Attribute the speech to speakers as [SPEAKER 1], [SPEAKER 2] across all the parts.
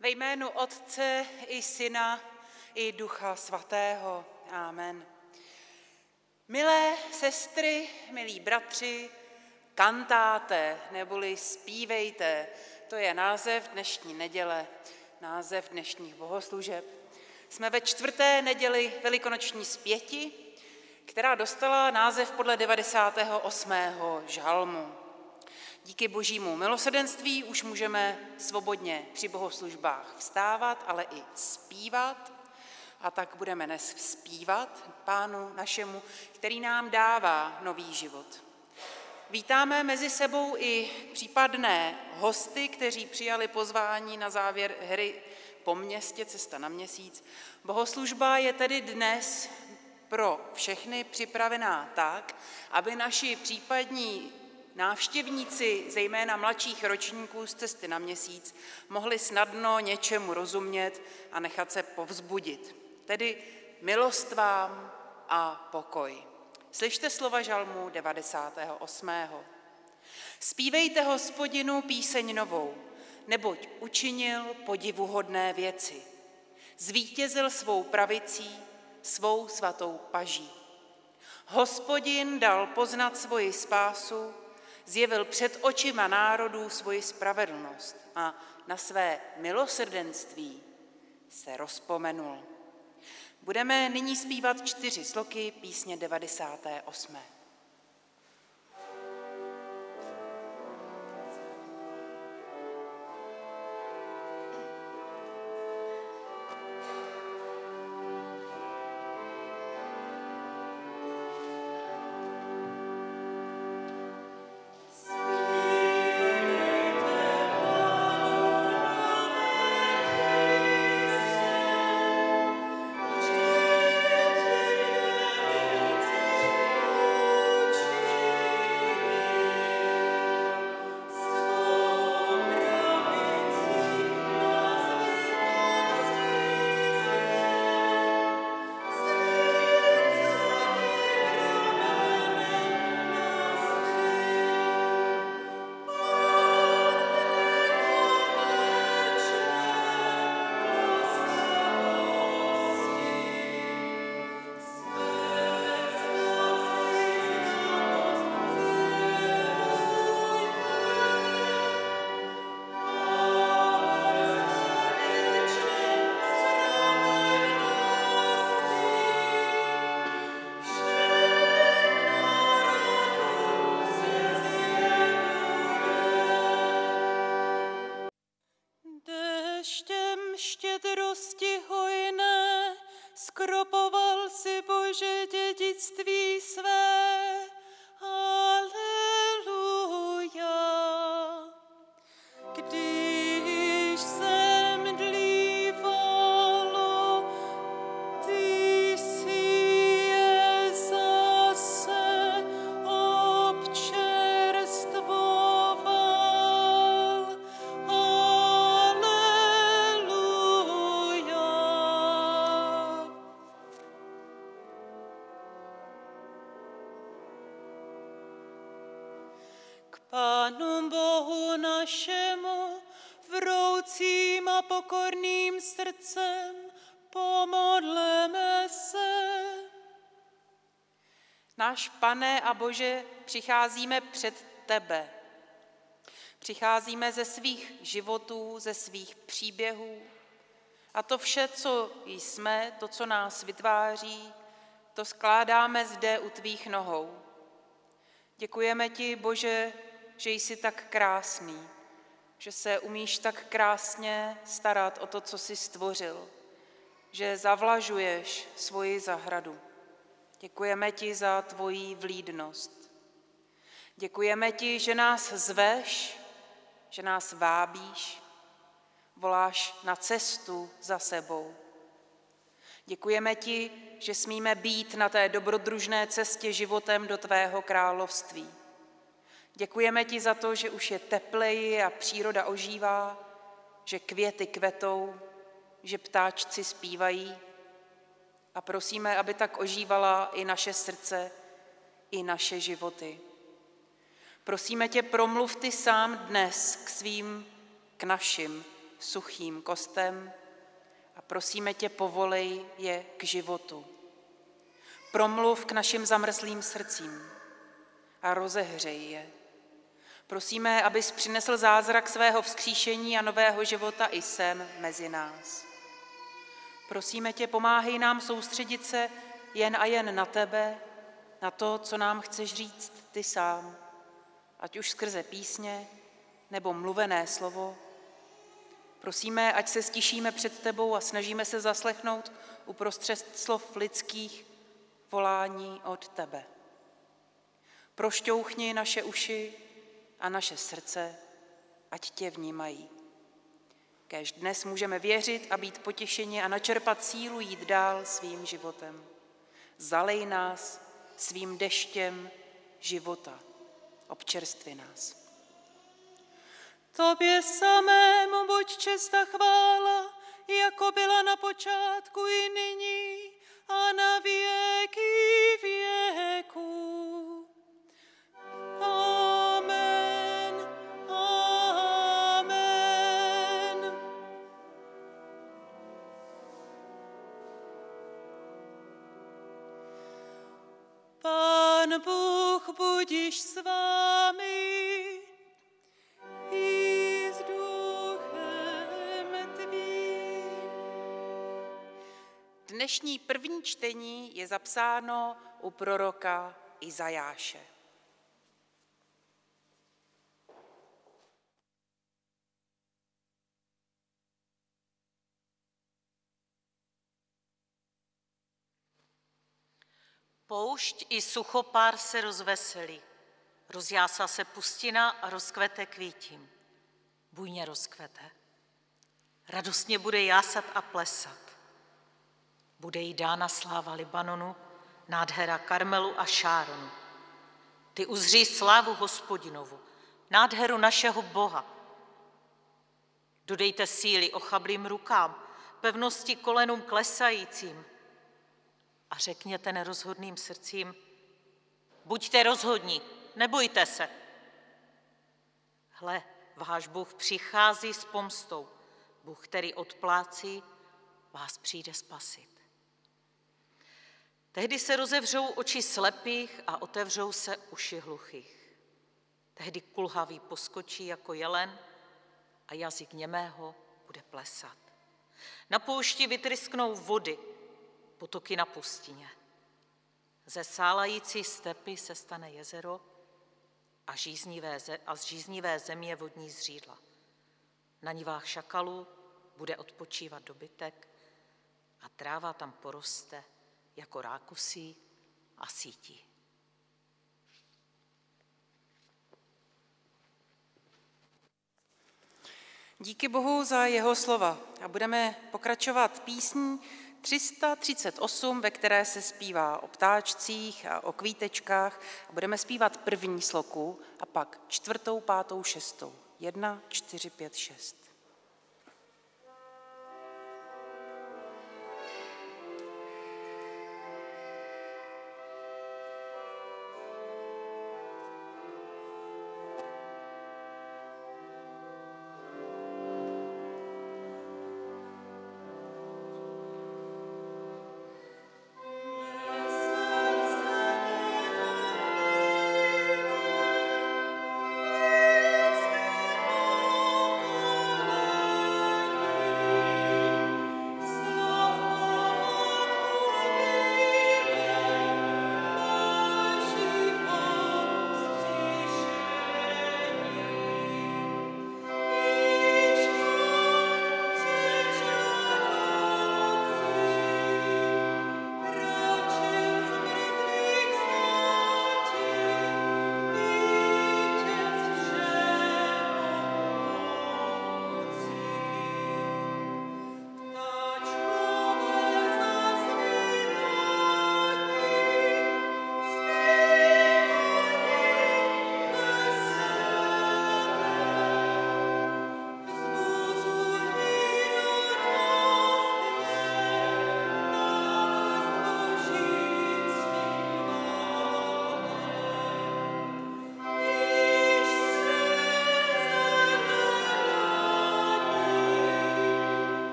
[SPEAKER 1] Ve jménu Otce i Syna i Ducha Svatého. Amen. Milé sestry, milí bratři, kantáte neboli zpívejte, to je název dnešní neděle, název dnešních bohoslužeb. Jsme ve čtvrté neděli velikonoční zpěti, která dostala název podle 98. žalmu. Díky božímu milosrdenství už můžeme svobodně při bohoslužbách vstávat, ale i zpívat. A tak budeme dnes zpívat Pánu našemu, který nám dává nový život. Vítáme mezi sebou i případné hosty, kteří přijali pozvání na závěr hry po městě Cesta na měsíc. Bohoslužba je tedy dnes pro všechny připravená tak, aby naši případní návštěvníci, zejména mladších ročníků z cesty na měsíc, mohli snadno něčemu rozumět a nechat se povzbudit. Tedy milost vám a pokoj. Slyšte slova žalmu 98. Spívejte hospodinu píseň novou, neboť učinil podivuhodné věci. Zvítězil svou pravicí, svou svatou paží. Hospodin dal poznat svoji spásu, zjevil před očima národů svoji spravedlnost a na své milosrdenství se rozpomenul. Budeme nyní zpívat čtyři sloky písně 98. Náš pane a Bože, přicházíme před tebe. Přicházíme ze svých životů, ze svých příběhů. A to vše, co jsme, to, co nás vytváří, to skládáme zde u tvých nohou. Děkujeme ti, Bože, že jsi tak krásný, že se umíš tak krásně starat o to, co jsi stvořil, že zavlažuješ svoji zahradu. Děkujeme ti za tvoji vlídnost. Děkujeme ti, že nás zveš, že nás vábíš, voláš na cestu za sebou. Děkujeme ti, že smíme být na té dobrodružné cestě životem do tvého království. Děkujeme ti za to, že už je tepleji a příroda ožívá, že květy kvetou, že ptáčci zpívají, a prosíme, aby tak ožívala i naše srdce, i naše životy. Prosíme tě, promluv ty sám dnes k svým, k našim suchým kostem a prosíme tě, povolej je k životu. Promluv k našim zamrzlým srdcím a rozehřej je. Prosíme, abys přinesl zázrak svého vzkříšení a nového života i sem mezi nás. Prosíme tě, pomáhej nám soustředit se jen a jen na tebe, na to, co nám chceš říct ty sám, ať už skrze písně nebo mluvené slovo. Prosíme, ať se stišíme před tebou a snažíme se zaslechnout uprostřed slov lidských volání od tebe. Prošťouchni naše uši a naše srdce, ať tě vnímají. Kéž dnes můžeme věřit a být potěšeni a načerpat sílu jít dál svým životem. Zalej nás svým deštěm života. Občerstvi nás.
[SPEAKER 2] Tobě samému buď čest a chvála, jako byla na počátku i nyní a na věky budiš s vámi i s duchem tvým.
[SPEAKER 1] Dnešní první čtení je zapsáno u proroka Izajáše.
[SPEAKER 3] Poušť i suchopár se rozveselí. Rozjásá se pustina a rozkvete kvítím. Bujně rozkvete. Radostně bude jásat a plesat. Bude jí dána sláva Libanonu, nádhera Karmelu a Šáronu. Ty uzří slávu hospodinovu, nádheru našeho Boha. Dodejte síly ochablým rukám, pevnosti kolenům klesajícím, a řekněte nerozhodným srdcím, buďte rozhodní, nebojte se. Hle, váš Bůh přichází s pomstou. Bůh, který odplácí, vás přijde spasit. Tehdy se rozevřou oči slepých a otevřou se uši hluchých. Tehdy kulhavý poskočí jako jelen a jazyk němého bude plesat. Na poušti vytrysknou vody, potoky na pustině. Ze sálající stepy se stane jezero a, žíznivé a z žíznivé země vodní zřídla. Na nivách šakalů bude odpočívat dobytek a tráva tam poroste jako rákusí a sítí.
[SPEAKER 1] Díky Bohu za jeho slova a budeme pokračovat písní 338, ve které se zpívá o ptáčcích a o kvítečkách. Budeme zpívat první sloku a pak čtvrtou, pátou, šestou. Jedna, čtyři, pět, šest.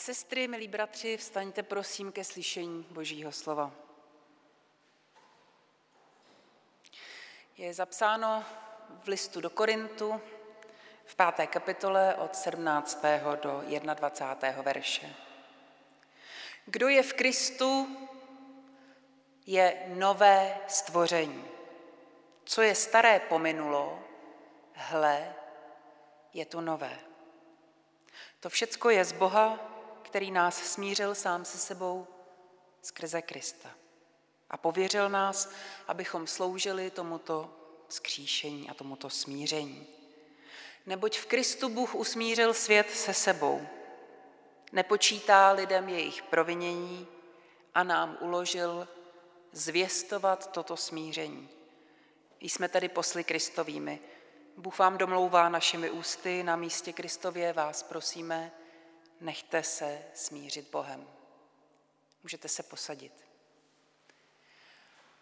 [SPEAKER 1] Sestry, milí bratři, vstaňte prosím ke slyšení Božího slova. Je zapsáno v listu do Korintu v páté kapitole od 17. do 21. verše. Kdo je v Kristu, je nové stvoření. Co je staré pominulo, hle, je to nové. To všecko je z Boha, který nás smířil sám se sebou skrze Krista a pověřil nás, abychom sloužili tomuto skříšení a tomuto smíření. Neboť v Kristu Bůh usmířil svět se sebou. Nepočítá lidem jejich provinění a nám uložil zvěstovat toto smíření. Jsme tedy posly Kristovými. Bůh vám domlouvá našimi ústy, na místě Kristově vás prosíme, nechte se smířit Bohem. Můžete se posadit.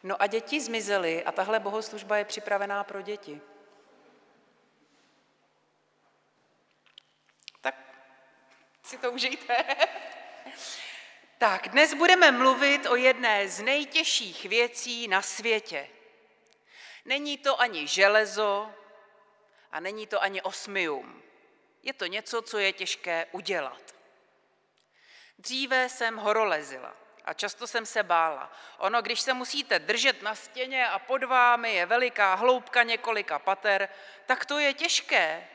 [SPEAKER 1] No a děti zmizely a tahle bohoslužba je připravená pro děti. Tak si to užijte. Tak, dnes budeme mluvit o jedné z nejtěžších věcí na světě. Není to ani železo a není to ani osmium. Je to něco, co je těžké udělat. Dříve jsem horolezila a často jsem se bála. Ono, když se musíte držet na stěně a pod vámi je veliká hloubka několika pater, tak to je těžké.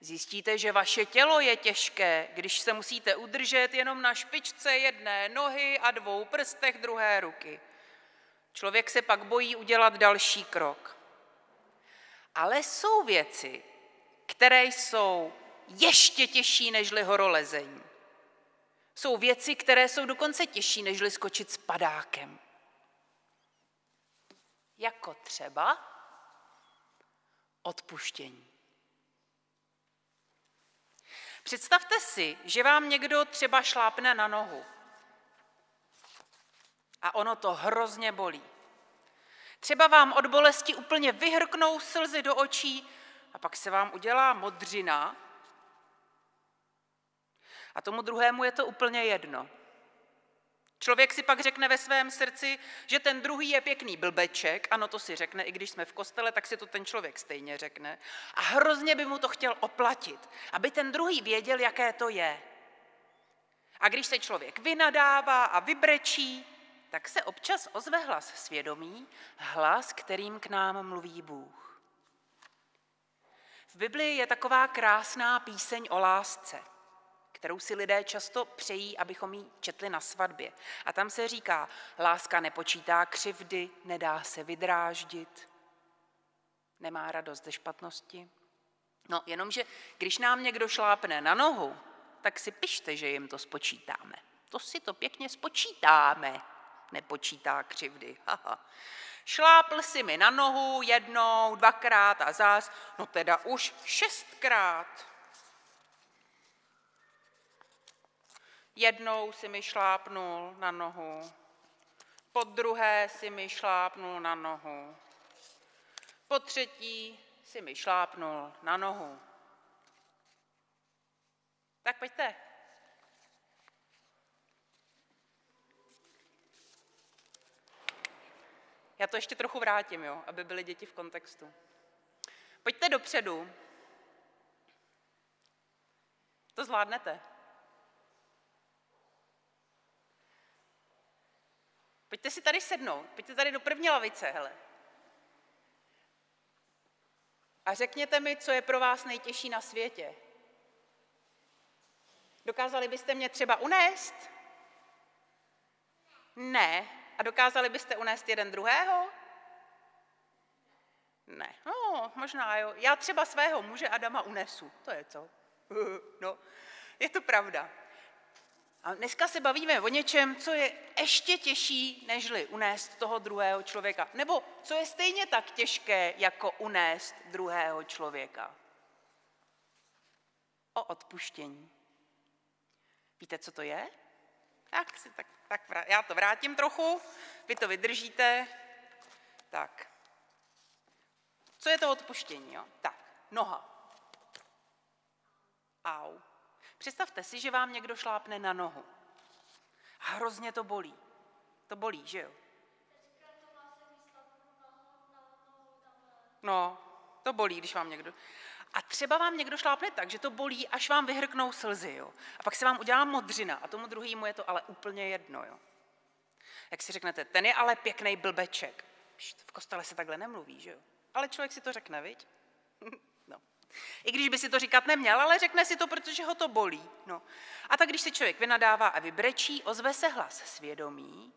[SPEAKER 1] Zjistíte, že vaše tělo je těžké, když se musíte udržet jenom na špičce jedné nohy a dvou prstech druhé ruky. Člověk se pak bojí udělat další krok. Ale jsou věci, které jsou ještě těžší nežli horolezení. Jsou věci, které jsou dokonce těžší, nežli skočit s padákem. Jako třeba odpuštění. Představte si, že vám někdo třeba šlápne na nohu a ono to hrozně bolí. Třeba vám od bolesti úplně vyhrknou slzy do očí a pak se vám udělá modřina a tomu druhému je to úplně jedno. Člověk si pak řekne ve svém srdci, že ten druhý je pěkný blbeček, ano, to si řekne, i když jsme v kostele, tak si to ten člověk stejně řekne. A hrozně by mu to chtěl oplatit, aby ten druhý věděl, jaké to je. A když se člověk vynadává a vybrečí, tak se občas ozve hlas svědomí, hlas, kterým k nám mluví Bůh. V Biblii je taková krásná píseň o lásce kterou si lidé často přejí, abychom ji četli na svatbě. A tam se říká, láska nepočítá křivdy, nedá se vydráždit, nemá radost ze špatnosti. No, jenomže když nám někdo šlápne na nohu, tak si pište, že jim to spočítáme. To si to pěkně spočítáme, nepočítá křivdy. Haha. Šlápl si mi na nohu jednou, dvakrát a zás, no teda už šestkrát. Jednou si mi šlápnul na nohu, po druhé si mi šlápnul na nohu, po třetí si mi šlápnul na nohu. Tak pojďte. Já to ještě trochu vrátím, jo, aby byly děti v kontextu. Pojďte dopředu. To zvládnete. Pojďte si tady sednout, pojďte tady do první lavice, hele. A řekněte mi, co je pro vás nejtěžší na světě. Dokázali byste mě třeba unést? Ne. A dokázali byste unést jeden druhého? Ne. No, možná jo. Já třeba svého muže Adama unesu. To je co? No, je to pravda. A dneska se bavíme o něčem, co je ještě těžší, nežli unést toho druhého člověka. Nebo co je stejně tak těžké, jako unést druhého člověka. O odpuštění. Víte, co to je? Tak, si, tak, tak já to vrátím trochu, vy to vydržíte. Tak. Co je to odpuštění? Jo? Tak, noha. Au. Představte si, že vám někdo šlápne na nohu. A hrozně to bolí. To bolí, že jo? No, to bolí, když vám někdo... A třeba vám někdo šlápne tak, že to bolí, až vám vyhrknou slzy, jo? A pak se vám udělá modřina a tomu druhému je to ale úplně jedno, jo? Jak si řeknete, ten je ale pěkný blbeček. V kostele se takhle nemluví, že jo? Ale člověk si to řekne, viď? I když by si to říkat neměl, ale řekne si to, protože ho to bolí. No. A tak když se člověk vynadává a vybrečí, ozve se hlas svědomí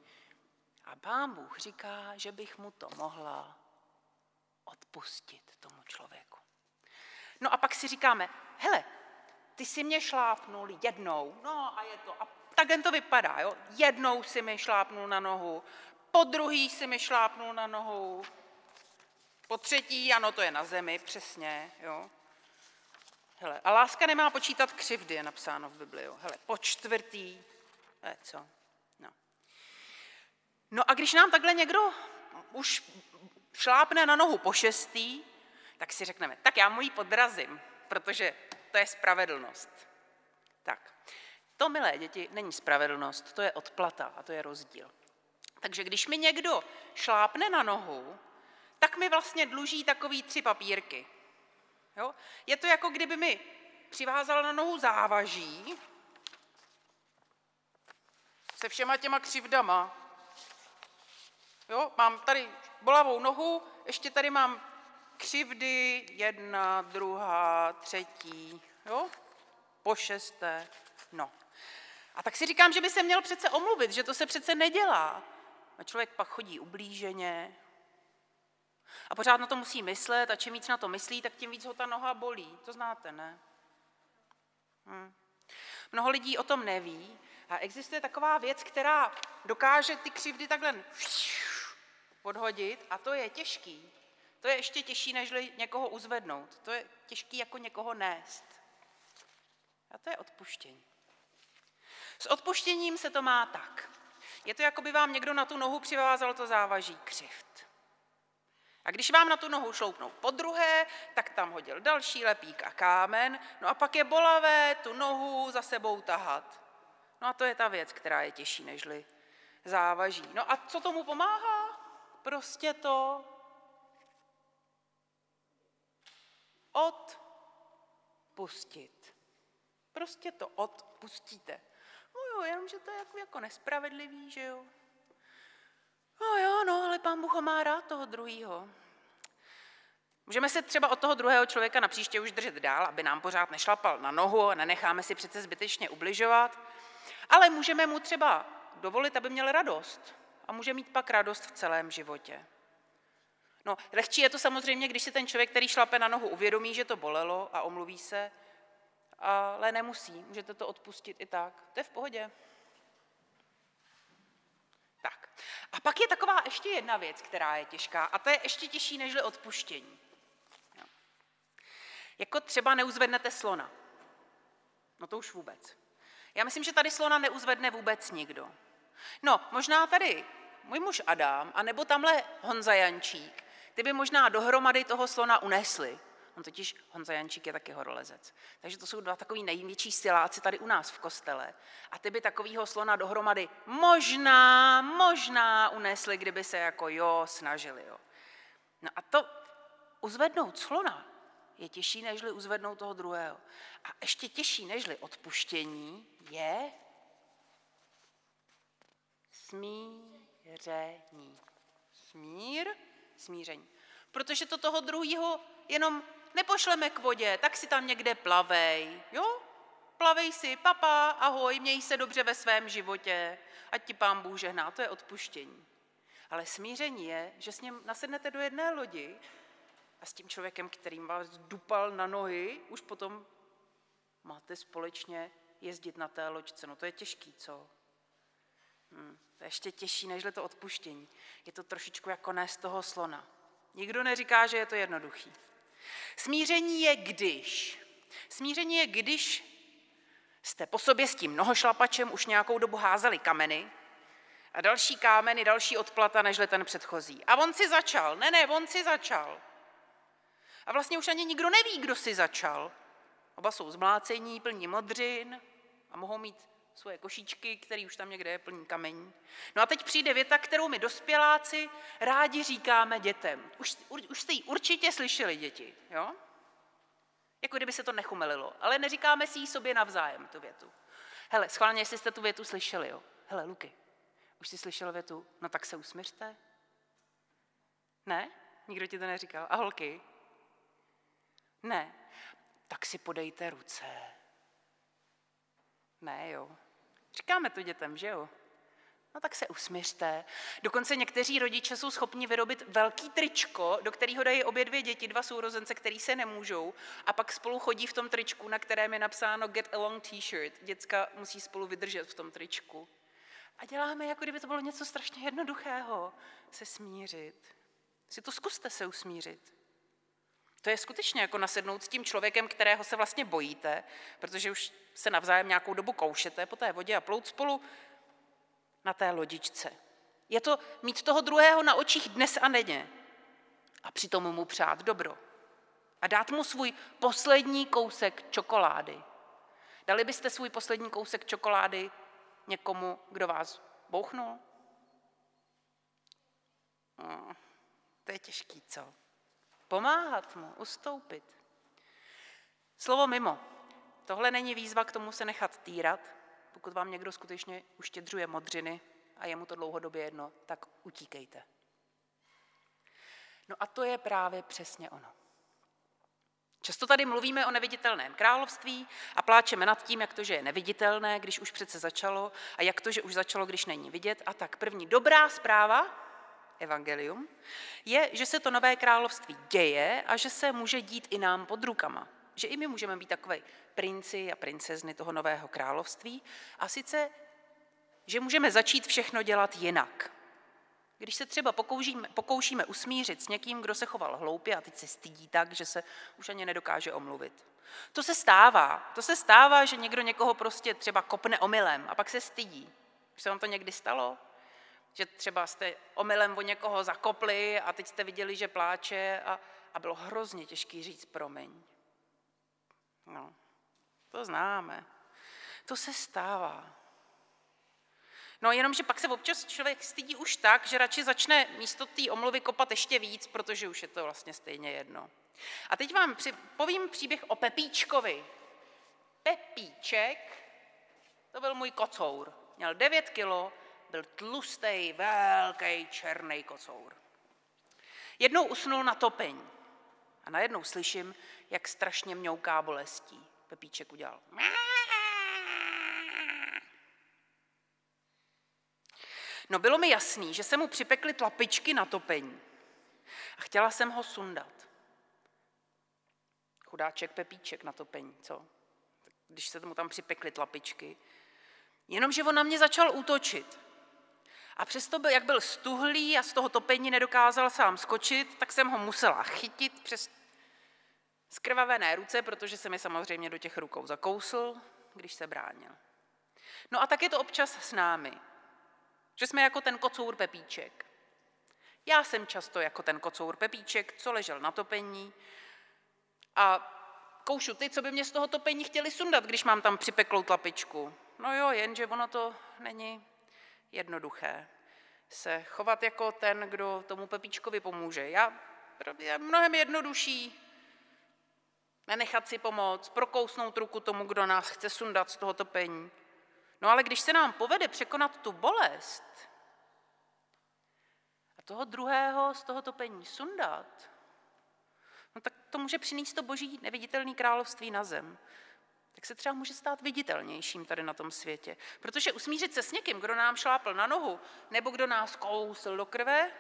[SPEAKER 1] a pán Bůh říká, že bych mu to mohla odpustit tomu člověku. No a pak si říkáme, hele, ty si mě šlápnul jednou, no a je to, a tak jen to vypadá, jo? Jednou si mi šlápnul na nohu, po druhý si mi šlápnul na nohu, po třetí, ano, to je na zemi, přesně, jo. Hele, a láska nemá počítat křivdy, je napsáno v Bibli, jo. Hele, po čtvrtý, je co? No. no a když nám takhle někdo už šlápne na nohu po šestý, tak si řekneme, tak já mu ji podrazím, protože to je spravedlnost. Tak, to, milé děti, není spravedlnost, to je odplata a to je rozdíl. Takže když mi někdo šlápne na nohu, tak mi vlastně dluží takový tři papírky. Jo? Je to jako kdyby mi přivázal na nohu závaží se všema těma křivdama. Jo? Mám tady bolavou nohu, ještě tady mám křivdy, jedna, druhá, třetí, jo? po šesté, no. A tak si říkám, že by se měl přece omluvit, že to se přece nedělá. A člověk pak chodí ublíženě, a pořád na to musí myslet a čím víc na to myslí, tak tím víc ho ta noha bolí. To znáte, ne? Hm. Mnoho lidí o tom neví a existuje taková věc, která dokáže ty křivdy takhle odhodit a to je těžký. To je ještě těžší, než někoho uzvednout. To je těžký jako někoho nést. A to je odpuštění. S odpuštěním se to má tak. Je to, jako by vám někdo na tu nohu přivázal to závaží křivt. A když vám na tu nohu šloupnou po druhé, tak tam hodil další lepík a kámen, no a pak je bolavé tu nohu za sebou tahat. No a to je ta věc, která je těžší nežli závaží. No a co tomu pomáhá? Prostě to odpustit. Prostě to odpustíte. No jo, jenomže to je jako, jako nespravedlivý, že jo? No jo, no, ale pán Bůh má rád toho druhého. Můžeme se třeba od toho druhého člověka na příště už držet dál, aby nám pořád nešlapal na nohu a nenecháme si přece zbytečně ubližovat, ale můžeme mu třeba dovolit, aby měl radost a může mít pak radost v celém životě. No, lehčí je to samozřejmě, když si ten člověk, který šlape na nohu, uvědomí, že to bolelo a omluví se, ale nemusí, můžete to odpustit i tak. To je v pohodě. A pak je taková ještě jedna věc, která je těžká, a to je ještě těžší než odpuštění. Jo. Jako třeba neuzvednete slona. No to už vůbec. Já myslím, že tady slona neuzvedne vůbec nikdo. No, možná tady můj muž Adam, anebo tamhle Honza Jančík, ty by možná dohromady toho slona unesli. On totiž, Honza Jančík je taky horolezec. Takže to jsou dva takový největší siláci tady u nás v kostele. A ty by takovýho slona dohromady možná, možná unesli, kdyby se jako jo snažili. Jo. No a to uzvednout slona je těžší, nežli uzvednout toho druhého. A ještě těžší, nežli odpuštění je smíření. Smír, smíření. Protože to toho druhého jenom nepošleme k vodě, tak si tam někde plavej, jo? Plavej si, papa, ahoj, měj se dobře ve svém životě, ať ti pán Bůh žehná, to je odpuštění. Ale smíření je, že s ním nasednete do jedné lodi a s tím člověkem, kterým vás dupal na nohy, už potom máte společně jezdit na té loďce. No to je těžký, co? Hmm, to je ještě těžší, než to odpuštění. Je to trošičku jako nést toho slona. Nikdo neříká, že je to jednoduchý. Smíření je když. Smíření je když jste po sobě s tím mnohošlapačem už nějakou dobu házeli kameny a další kámeny, další odplata, nežli ten předchozí. A on si začal. Ne, ne, on si začal. A vlastně už ani nikdo neví, kdo si začal. Oba jsou zmlácení, plní modřin a mohou mít svoje košíčky, který už tam někde je plný kamení. No a teď přijde věta, kterou my dospěláci rádi říkáme dětem. Už, už jste ji určitě slyšeli, děti, jo? Jako kdyby se to nechumelilo. Ale neříkáme si ji sobě navzájem, tu větu. Hele, schválně, jestli jste tu větu slyšeli, jo? Hele, Luky, už jsi slyšel větu? No tak se usmířte. Ne? Nikdo ti to neříkal. A holky? Ne. Tak si podejte ruce. Ne, jo. Říkáme to dětem, že jo? No tak se usměřte. Dokonce někteří rodiče jsou schopni vyrobit velký tričko, do kterého dají obě dvě děti, dva sourozence, který se nemůžou, a pak spolu chodí v tom tričku, na kterém je napsáno Get Along T-shirt. Děcka musí spolu vydržet v tom tričku. A děláme, jako kdyby to bylo něco strašně jednoduchého, se smířit. Si to zkuste se usmířit. To je skutečně jako nasednout s tím člověkem, kterého se vlastně bojíte, protože už se navzájem nějakou dobu koušete po té vodě a plout spolu na té lodičce. Je to mít toho druhého na očích dnes a denně a přitom mu přát dobro. A dát mu svůj poslední kousek čokolády. Dali byste svůj poslední kousek čokolády někomu, kdo vás bouchnul? No, to je těžký, co? Pomáhat mu, ustoupit. Slovo mimo. Tohle není výzva k tomu se nechat týrat. Pokud vám někdo skutečně uštědřuje modřiny a je mu to dlouhodobě jedno, tak utíkejte. No a to je právě přesně ono. Často tady mluvíme o neviditelném království a pláčeme nad tím, jak to, že je neviditelné, když už přece začalo, a jak to, že už začalo, když není vidět. A tak první dobrá zpráva evangelium, je, že se to nové království děje a že se může dít i nám pod rukama. Že i my můžeme být takové princi a princezny toho nového království a sice, že můžeme začít všechno dělat jinak. Když se třeba pokoušíme, pokoušíme usmířit s někým, kdo se choval hloupě a teď se stydí tak, že se už ani nedokáže omluvit. To se stává. To se stává, že někdo někoho prostě třeba kopne omylem a pak se stydí. Už se vám to někdy stalo? Že třeba jste omylem o někoho zakopli a teď jste viděli, že pláče a, a bylo hrozně těžký říct promiň. No, to známe. To se stává. No jenomže pak se občas člověk stydí už tak, že radši začne místo té omluvy kopat ještě víc, protože už je to vlastně stejně jedno. A teď vám povím příběh o Pepíčkovi. Pepíček, to byl můj kocour. Měl 9 kilo, byl tlustý, velký černý kocour. Jednou usnul na topeň a najednou slyším, jak strašně mňouká bolestí. Pepíček udělal. No bylo mi jasný, že se mu připekly tlapičky na topení. A chtěla jsem ho sundat. Chudáček Pepíček na topení, co? Když se mu tam připekly tlapičky. Jenomže on na mě začal útočit. A přesto, byl, jak byl stuhlý a z toho topení nedokázal sám skočit, tak jsem ho musela chytit přes skrvavené ruce, protože se mi samozřejmě do těch rukou zakousl, když se bránil. No a tak je to občas s námi, že jsme jako ten kocour Pepíček. Já jsem často jako ten kocour Pepíček, co ležel na topení a koušu ty, co by mě z toho topení chtěli sundat, když mám tam připeklou tlapičku. No jo, jenže ono to není jednoduché se chovat jako ten, kdo tomu Pepíčkovi pomůže. Já, je mnohem jednodušší nenechat si pomoct, prokousnout ruku tomu, kdo nás chce sundat z toho topení. No ale když se nám povede překonat tu bolest a toho druhého z toho topení sundat, no tak to může přinést to boží neviditelné království na zem tak se třeba může stát viditelnějším tady na tom světě. Protože usmířit se s někým, kdo nám šlápl na nohu, nebo kdo nás kousl do krve,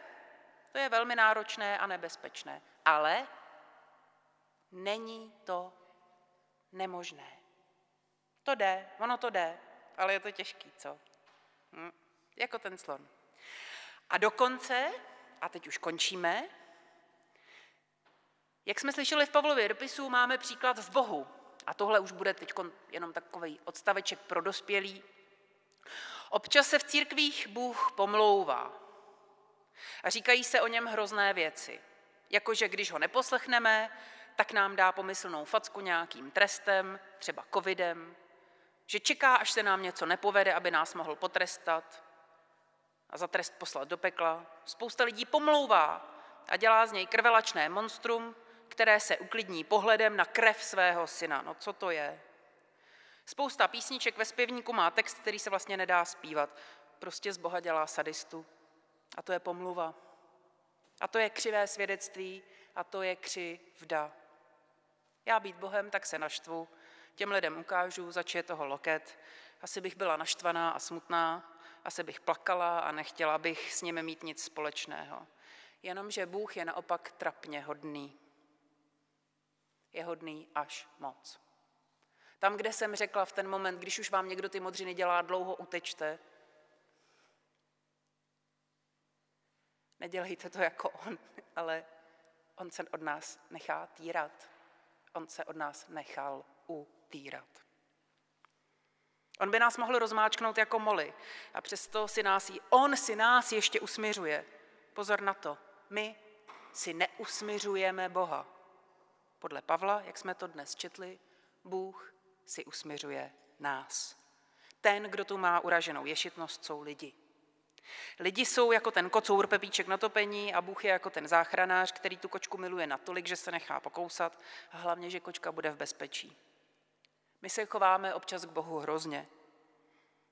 [SPEAKER 1] to je velmi náročné a nebezpečné. Ale není to nemožné. To jde, ono to jde, ale je to těžký, co? Hm, jako ten slon. A dokonce, a teď už končíme, jak jsme slyšeli v Pavlově dopisu, máme příklad v Bohu, a tohle už bude teď jenom takový odstaveček pro dospělý. Občas se v církvích Bůh pomlouvá a říkají se o něm hrozné věci. Jakože když ho neposlechneme, tak nám dá pomyslnou facku nějakým trestem, třeba covidem, že čeká, až se nám něco nepovede, aby nás mohl potrestat a za trest poslat do pekla. Spousta lidí pomlouvá a dělá z něj krvelačné monstrum, které se uklidní pohledem na krev svého syna. No co to je? Spousta písniček ve zpěvníku má text, který se vlastně nedá zpívat. Prostě z Boha dělá sadistu. A to je pomluva. A to je křivé svědectví a to je křivda. Já být Bohem, tak se naštvu. Těm lidem ukážu, zač je toho loket. Asi bych byla naštvaná a smutná, asi bych plakala a nechtěla bych s nimi mít nic společného. Jenomže Bůh je naopak trapně hodný. Je hodný až moc. Tam, kde jsem řekla v ten moment, když už vám někdo ty modřiny dělá, dlouho utečte, nedělejte to jako on, ale on se od nás nechá týrat. On se od nás nechal utýrat. On by nás mohl rozmáčknout jako moly a přesto si nás, on si nás ještě usmiřuje. Pozor na to, my si neusmiřujeme Boha. Podle Pavla, jak jsme to dnes četli, Bůh si usmiřuje nás. Ten, kdo tu má uraženou ješitnost, jsou lidi. Lidi jsou jako ten kocour pepíček na topení a Bůh je jako ten záchranář, který tu kočku miluje natolik, že se nechá pokousat a hlavně, že kočka bude v bezpečí. My se chováme občas k Bohu hrozně.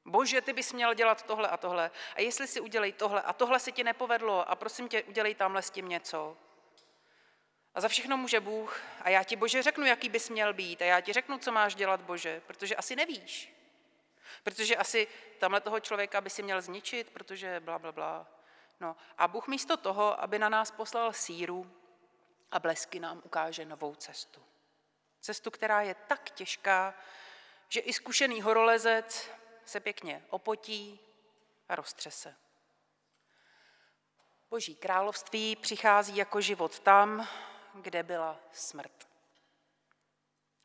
[SPEAKER 1] Bože, ty bys měl dělat tohle a tohle. A jestli si udělej tohle a tohle se ti nepovedlo a prosím tě, udělej tamhle s tím něco. A za všechno může Bůh a já ti, Bože, řeknu, jaký bys měl být a já ti řeknu, co máš dělat, Bože, protože asi nevíš. Protože asi tamhle toho člověka by si měl zničit, protože bla, bla, bla. No a Bůh místo toho, aby na nás poslal síru a blesky nám ukáže novou cestu. Cestu, která je tak těžká, že i zkušený horolezec se pěkně opotí a roztřese. Boží království přichází jako život tam, kde byla smrt.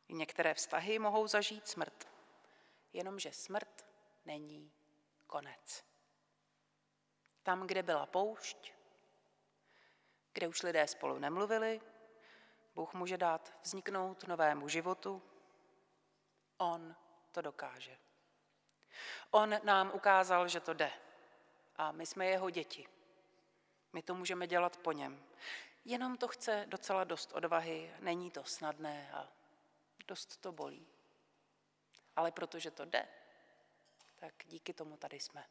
[SPEAKER 1] Některé vztahy mohou zažít smrt, jenomže smrt není konec. Tam, kde byla poušť, kde už lidé spolu nemluvili, Bůh může dát vzniknout novému životu. On to dokáže. On nám ukázal, že to jde. A my jsme jeho děti. My to můžeme dělat po něm. Jenom to chce docela dost odvahy, není to snadné a dost to bolí. Ale protože to jde, tak díky tomu tady jsme.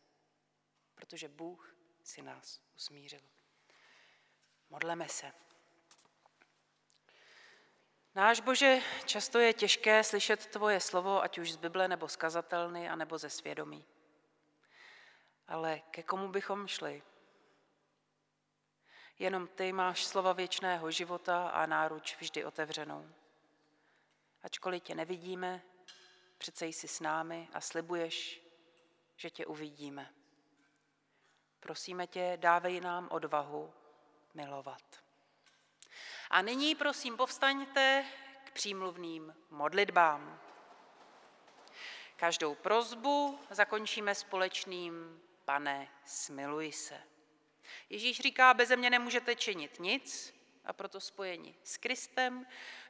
[SPEAKER 1] Protože Bůh si nás usmířil. Modleme se. Náš Bože, často je těžké slyšet tvoje slovo, ať už z Bible nebo z kazatelny, anebo ze svědomí. Ale ke komu bychom šli? Jenom ty máš slova věčného života a náruč vždy otevřenou. Ačkoliv tě nevidíme, přece jsi s námi a slibuješ, že tě uvidíme. Prosíme tě, dávej nám odvahu milovat. A nyní prosím povstaňte k přímluvným modlitbám. Každou prozbu zakončíme společným Pane, smiluj se. Ježíš říká, beze mě nemůžete činit nic a proto spojení s Kristem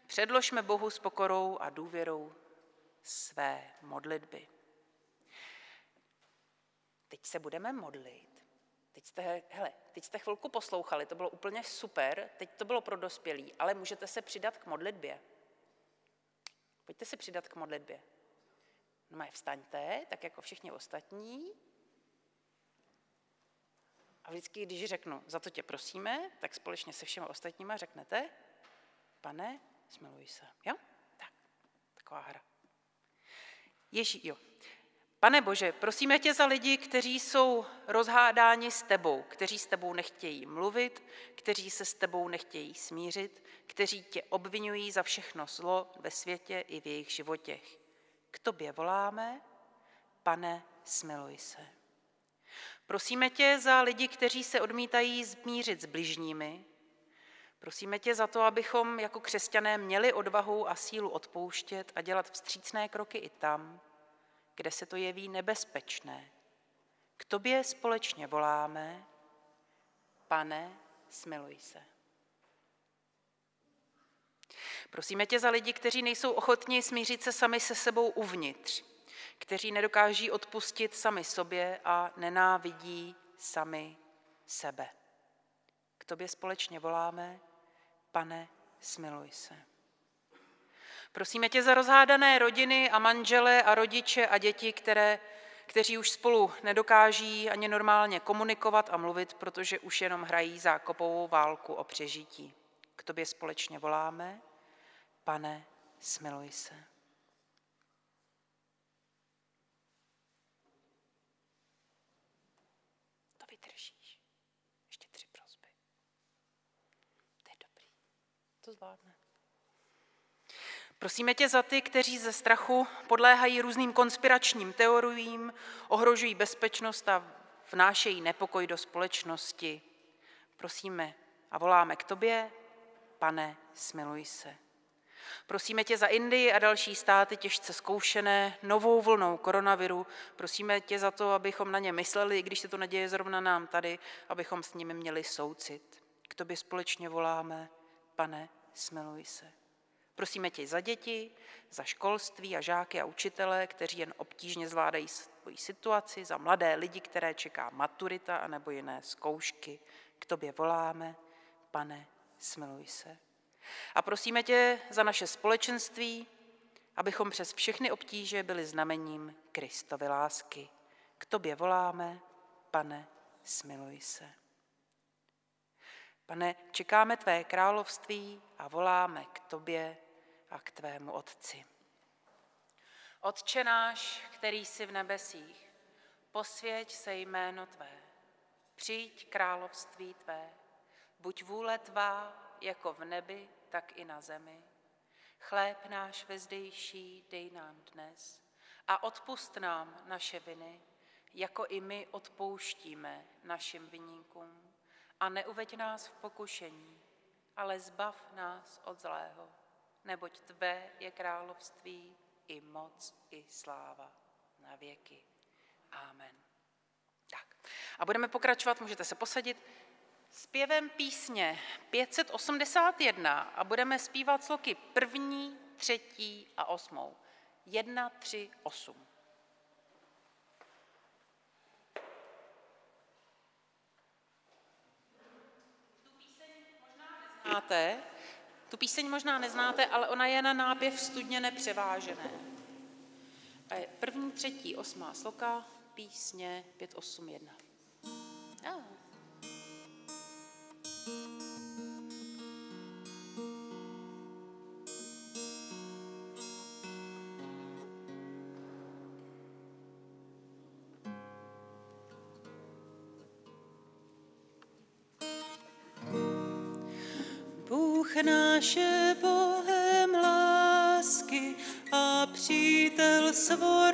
[SPEAKER 1] předložme Bohu s pokorou a důvěrou své modlitby. Teď se budeme modlit Teď jste, hele, teď jste chvilku poslouchali, to bylo úplně super, teď to bylo pro dospělí, ale můžete se přidat k modlitbě. Pojďte se přidat k modlitbě. No vstaňte, tak jako všichni ostatní. A vždycky, když řeknu, za to tě prosíme, tak společně se všema ostatníma řeknete, pane, smiluj se. Jo? Tak, taková hra. Ježí, jo. Pane Bože, prosíme tě za lidi, kteří jsou rozhádáni s tebou, kteří s tebou nechtějí mluvit, kteří se s tebou nechtějí smířit, kteří tě obvinují za všechno zlo ve světě i v jejich životech. K tobě voláme, pane, smiluj se. Prosíme tě za lidi, kteří se odmítají zmířit s bližními. Prosíme tě za to, abychom jako křesťané měli odvahu a sílu odpouštět a dělat vstřícné kroky i tam, kde se to jeví nebezpečné. K tobě společně voláme, pane, smiluj se. Prosíme tě za lidi, kteří nejsou ochotni smířit se sami se sebou uvnitř, kteří nedokáží odpustit sami sobě a nenávidí sami sebe. K tobě společně voláme, pane, smiluj se. Prosíme tě za rozhádané rodiny a manžele a rodiče a děti, které, kteří už spolu nedokáží ani normálně komunikovat a mluvit, protože už jenom hrají zákopovou válku o přežití. K tobě společně voláme, pane, smiluj se. To vydržíš. Ještě tři prosby. To je dobrý. To zvládne. Prosíme tě za ty, kteří ze strachu podléhají různým konspiračním teoriím, ohrožují bezpečnost a vnášejí nepokoj do společnosti. Prosíme a voláme k tobě, pane, smiluj se. Prosíme tě za Indii a další státy těžce zkoušené novou vlnou koronaviru. Prosíme tě za to, abychom na ně mysleli, i když se to neděje zrovna nám tady, abychom s nimi měli soucit. K tobě společně voláme, pane, smiluj se. Prosíme tě za děti, za školství a žáky a učitele, kteří jen obtížně zvládají svoji situaci, za mladé lidi, které čeká maturita a nebo jiné zkoušky. K tobě voláme, pane, smiluj se. A prosíme tě za naše společenství, abychom přes všechny obtíže byli znamením Kristovy lásky. K tobě voláme, pane, smiluj se. Pane, čekáme tvé království a voláme k tobě a k tvému Otci. Otče náš, který jsi v nebesích, posvěť se jméno Tvé, přijď království Tvé, buď vůle Tvá jako v nebi, tak i na zemi. Chléb náš vezdejší dej nám dnes a odpust nám naše viny, jako i my odpouštíme našim viníkům. A neuveď nás v pokušení, ale zbav nás od zlého neboť Tvé je království i moc, i sláva na věky. Amen. Tak. A budeme pokračovat, můžete se posadit, zpěvem písně 581 a budeme zpívat sloky první, třetí a osmou. Jedna, tři, osm. Neznáte, tu píseň možná neznáte, ale ona je na nápěv studně nepřevážené. První, třetí, osmá sloka, písně 581. Ah.
[SPEAKER 2] Kosovo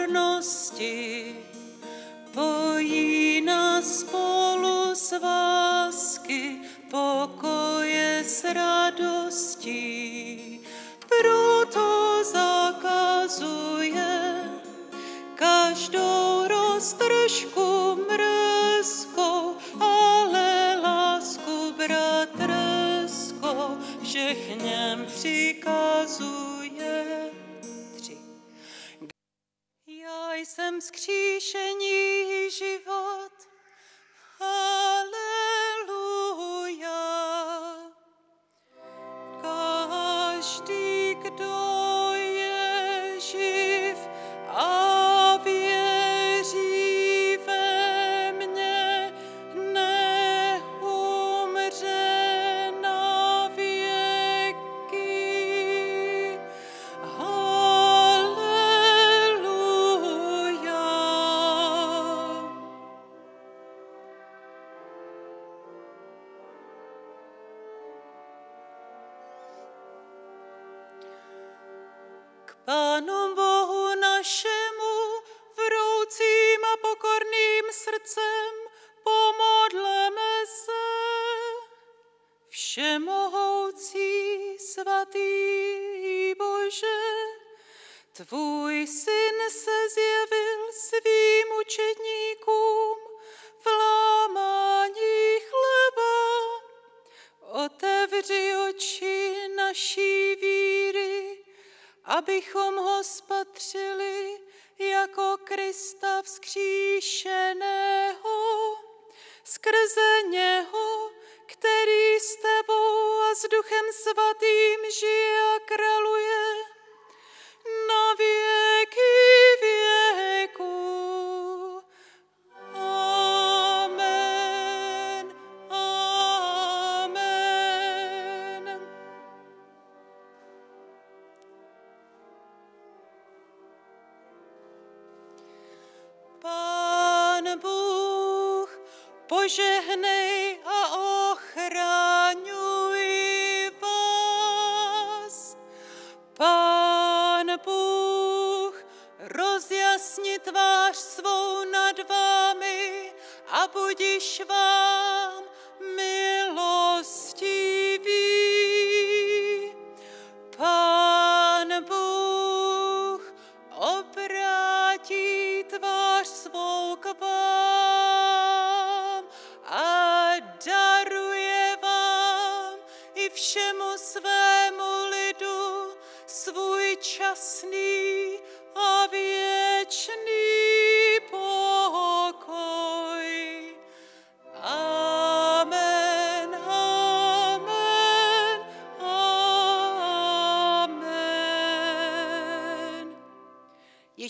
[SPEAKER 2] Všemohoucí svatý Bože, tvůj syn se zjevil svým učedníkům v lámání chleba. Otevři oči naší víry,
[SPEAKER 1] abychom ho spatřili jako Krista vzkříšeného, skrze něho, který s tebou a s duchem svatým žije a kraluje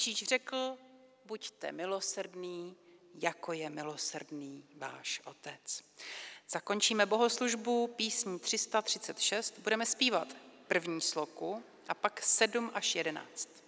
[SPEAKER 4] Ježíš řekl, buďte milosrdný, jako je milosrdný váš otec. Zakončíme bohoslužbu písní 336, budeme zpívat první sloku a pak 7 až 11.